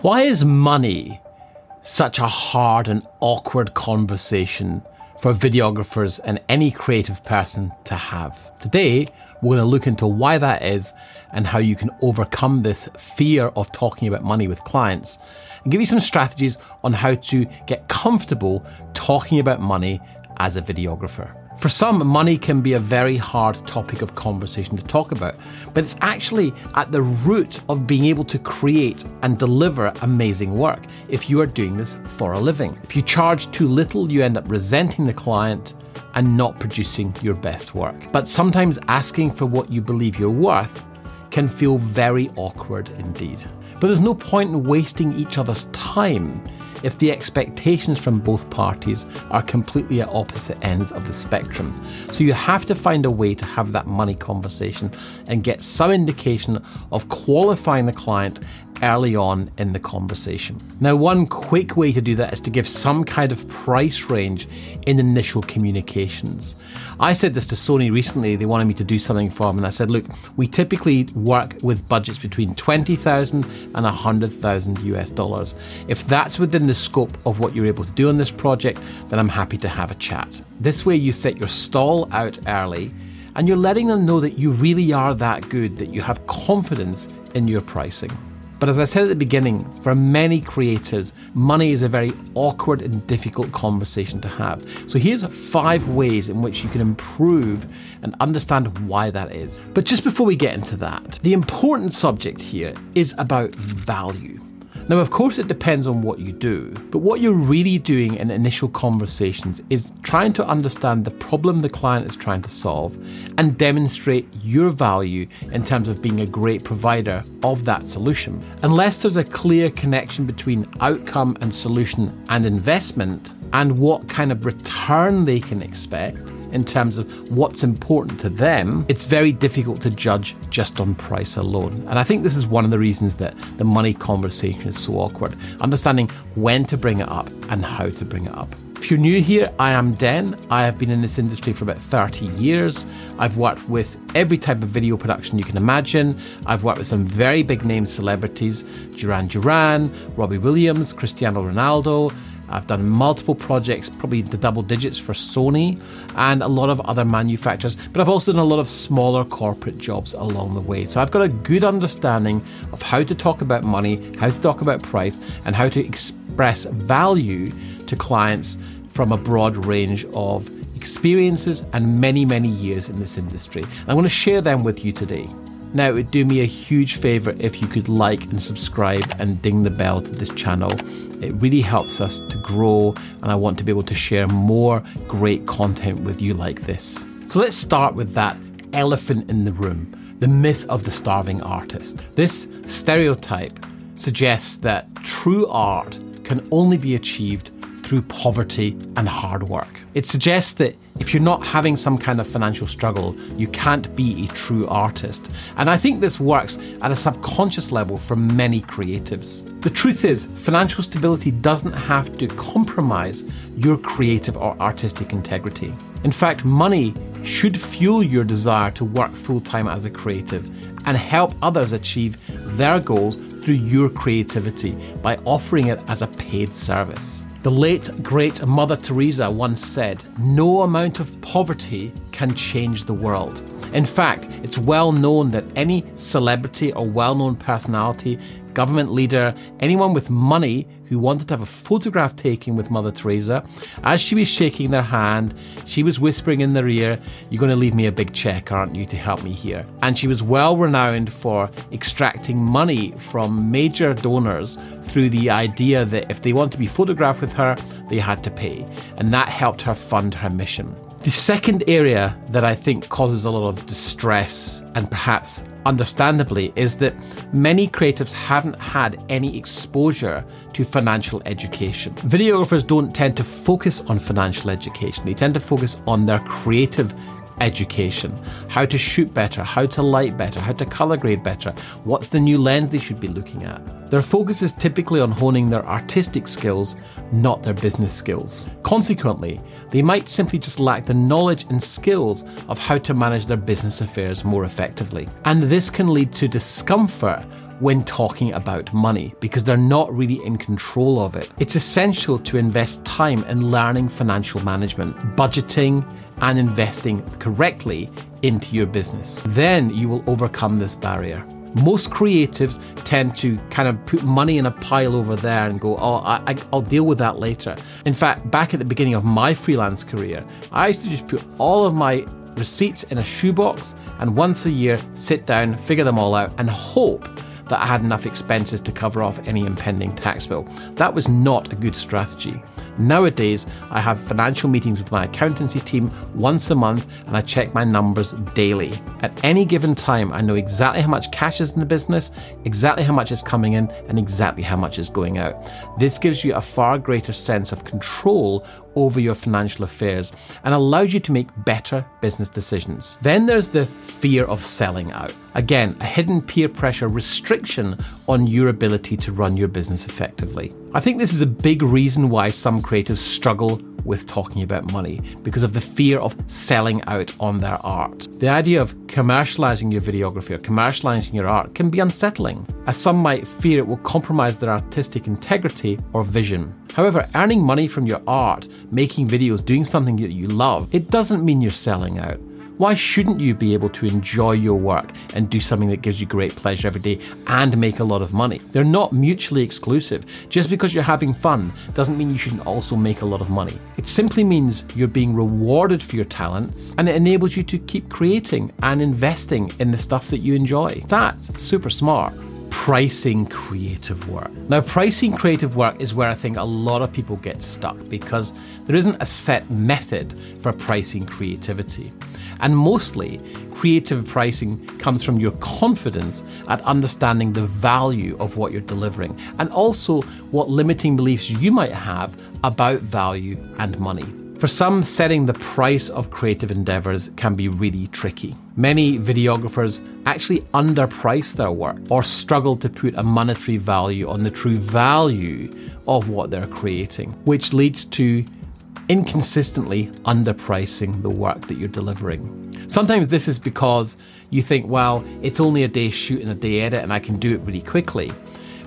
Why is money such a hard and awkward conversation for videographers and any creative person to have? Today, we're going to look into why that is and how you can overcome this fear of talking about money with clients and give you some strategies on how to get comfortable talking about money as a videographer. For some, money can be a very hard topic of conversation to talk about, but it's actually at the root of being able to create and deliver amazing work if you are doing this for a living. If you charge too little, you end up resenting the client and not producing your best work. But sometimes asking for what you believe you're worth can feel very awkward indeed. But there's no point in wasting each other's time if the expectations from both parties are completely at opposite ends of the spectrum. So you have to find a way to have that money conversation and get some indication of qualifying the client early on in the conversation. Now, one quick way to do that is to give some kind of price range in initial communications. I said this to Sony recently, they wanted me to do something for them, and I said, look, we typically work with budgets between 20,000 and 100,000 US dollars. If that's within the scope of what you're able to do on this project, then I'm happy to have a chat. This way, you set your stall out early and you're letting them know that you really are that good, that you have confidence in your pricing. But as I said at the beginning, for many creators, money is a very awkward and difficult conversation to have. So here's five ways in which you can improve and understand why that is. But just before we get into that, the important subject here is about value. Now, of course, it depends on what you do, but what you're really doing in initial conversations is trying to understand the problem the client is trying to solve and demonstrate your value in terms of being a great provider of that solution. Unless there's a clear connection between outcome and solution and investment and what kind of return they can expect, in terms of what's important to them, it's very difficult to judge just on price alone. And I think this is one of the reasons that the money conversation is so awkward. Understanding when to bring it up and how to bring it up. If you're new here, I am Den. I have been in this industry for about 30 years. I've worked with every type of video production you can imagine. I've worked with some very big name celebrities Duran Duran, Robbie Williams, Cristiano Ronaldo, I've done multiple projects, probably the double digits for Sony and a lot of other manufacturers, but I've also done a lot of smaller corporate jobs along the way. So I've got a good understanding of how to talk about money, how to talk about price, and how to express value to clients from a broad range of experiences and many, many years in this industry. And I want to share them with you today. Now, it would do me a huge favour if you could like and subscribe and ding the bell to this channel. It really helps us to grow, and I want to be able to share more great content with you like this. So let's start with that elephant in the room the myth of the starving artist. This stereotype suggests that true art can only be achieved through poverty and hard work. It suggests that if you're not having some kind of financial struggle, you can't be a true artist. And I think this works at a subconscious level for many creatives. The truth is, financial stability doesn't have to compromise your creative or artistic integrity. In fact, money should fuel your desire to work full time as a creative and help others achieve their goals through your creativity by offering it as a paid service. The late, great Mother Teresa once said, No amount of poverty can change the world. In fact, it's well known that any celebrity or well known personality government leader, anyone with money who wanted to have a photograph taken with Mother Teresa. As she was shaking their hand, she was whispering in their ear, You're going to leave me a big check, aren't you, to help me here? And she was well renowned for extracting money from major donors through the idea that if they wanted to be photographed with her, they had to pay. And that helped her fund her mission. The second area that I think causes a lot of distress and perhaps understandably is that many creatives haven't had any exposure to financial education. Videographers don't tend to focus on financial education, they tend to focus on their creative education how to shoot better, how to light better, how to color grade better, what's the new lens they should be looking at. Their focus is typically on honing their artistic skills, not their business skills. Consequently, they might simply just lack the knowledge and skills of how to manage their business affairs more effectively. And this can lead to discomfort when talking about money because they're not really in control of it. It's essential to invest time in learning financial management, budgeting, and investing correctly into your business. Then you will overcome this barrier. Most creatives tend to kind of put money in a pile over there and go, oh, I, will deal with that later. In fact, back at the beginning of my freelance career, I used to just put all of my receipts in a shoebox and once a year sit down, figure them all out, and hope that I had enough expenses to cover off any impending tax bill. That was not a good strategy. Nowadays, I have financial meetings with my accountancy team once a month and I check my numbers daily. At any given time, I know exactly how much cash is in the business, exactly how much is coming in, and exactly how much is going out. This gives you a far greater sense of control over your financial affairs and allows you to make better business decisions. Then there's the fear of selling out. Again, a hidden peer pressure restriction on your ability to run your business effectively. I think this is a big reason why some creatives struggle with talking about money because of the fear of selling out on their art. The idea of commercializing your videography or commercializing your art can be unsettling, as some might fear it will compromise their artistic integrity or vision. However, earning money from your art, making videos, doing something that you love, it doesn't mean you're selling out. Why shouldn't you be able to enjoy your work and do something that gives you great pleasure every day and make a lot of money? They're not mutually exclusive. Just because you're having fun doesn't mean you shouldn't also make a lot of money. It simply means you're being rewarded for your talents and it enables you to keep creating and investing in the stuff that you enjoy. That's super smart pricing creative work. Now, pricing creative work is where I think a lot of people get stuck because there isn't a set method for pricing creativity. And mostly, creative pricing comes from your confidence at understanding the value of what you're delivering and also what limiting beliefs you might have about value and money. For some, setting the price of creative endeavors can be really tricky. Many videographers actually underprice their work or struggle to put a monetary value on the true value of what they're creating, which leads to inconsistently underpricing the work that you're delivering. Sometimes this is because you think, well, it's only a day shoot and a day edit and I can do it really quickly.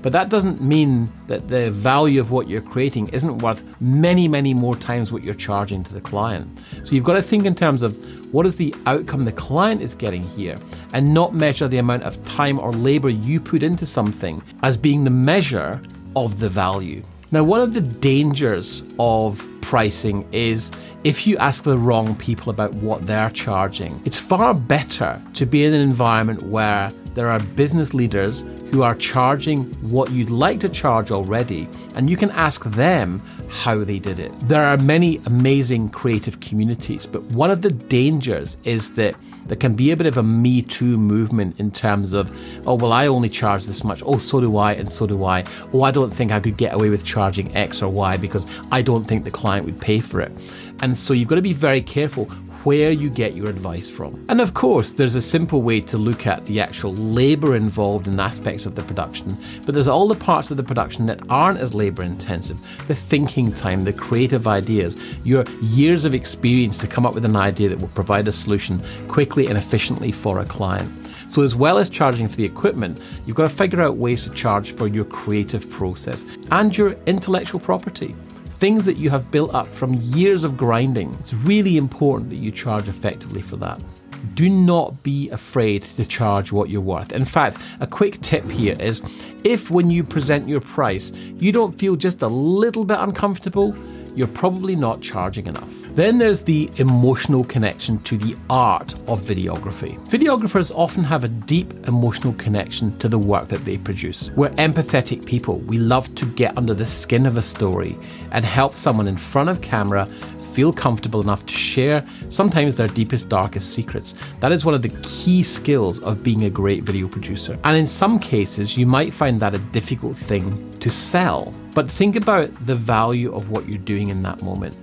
But that doesn't mean that the value of what you're creating isn't worth many, many more times what you're charging to the client. So you've got to think in terms of what is the outcome the client is getting here and not measure the amount of time or labor you put into something as being the measure of the value. Now, one of the dangers of pricing is if you ask the wrong people about what they're charging. It's far better to be in an environment where there are business leaders who are charging what you'd like to charge already, and you can ask them how they did it. There are many amazing creative communities, but one of the dangers is that there can be a bit of a Me Too movement in terms of, oh, well, I only charge this much. Oh, so do I, and so do I. Oh, I don't think I could get away with charging X or Y because I don't think the client would pay for it. And so you've got to be very careful where you get your advice from. And of course, there's a simple way to look at the actual labour involved in aspects of the production, but there's all the parts of the production that aren't as labour intensive the thinking time, the creative ideas, your years of experience to come up with an idea that will provide a solution quickly and efficiently for a client. So, as well as charging for the equipment, you've got to figure out ways to charge for your creative process and your intellectual property things that you have built up from years of grinding. It's really important that you charge effectively for that. Do not be afraid to charge what you're worth. In fact, a quick tip here is if when you present your price, you don't feel just a little bit uncomfortable, you're probably not charging enough. Then there's the emotional connection to the art of videography. Videographers often have a deep emotional connection to the work that they produce. We're empathetic people. We love to get under the skin of a story and help someone in front of camera feel comfortable enough to share sometimes their deepest, darkest secrets. That is one of the key skills of being a great video producer. And in some cases, you might find that a difficult thing to sell. But think about the value of what you're doing in that moment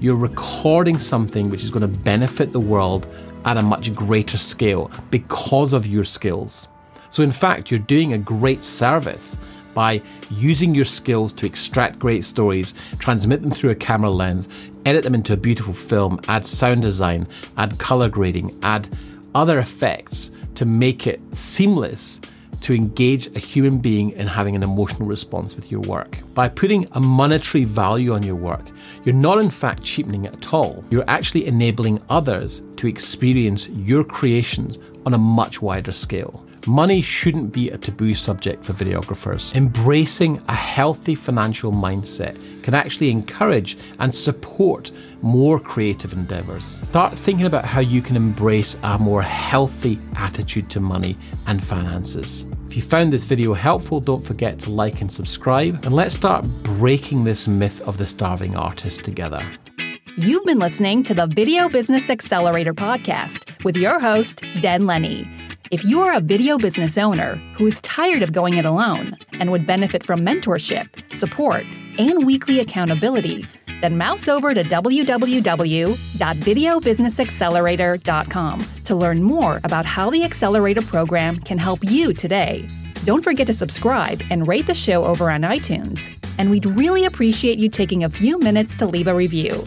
you're recording something which is going to benefit the world at a much greater scale because of your skills. So, in fact, you're doing a great service by using your skills to extract great stories, transmit them through a camera lens, edit them into a beautiful film, add sound design, add color grading, add other effects to make it seamless to engage a human being in having an emotional response with your work. By putting a monetary value on your work, you're not in fact cheapening it at all. You're actually enabling others to experience your creations on a much wider scale. Money shouldn't be a taboo subject for videographers. Embracing a healthy financial mindset can actually encourage and support more creative endeavors. Start thinking about how you can embrace a more healthy attitude to money and finances. If you found this video helpful, don't forget to like and subscribe, and let's start breaking this myth of the starving artist together. You've been listening to the Video Business Accelerator podcast with your host, Den Lennie. If you are a video business owner who is tired of going it alone and would benefit from mentorship, support, and weekly accountability, then mouse over to www.videobusinessaccelerator.com to learn more about how the Accelerator program can help you today. Don't forget to subscribe and rate the show over on iTunes, and we'd really appreciate you taking a few minutes to leave a review.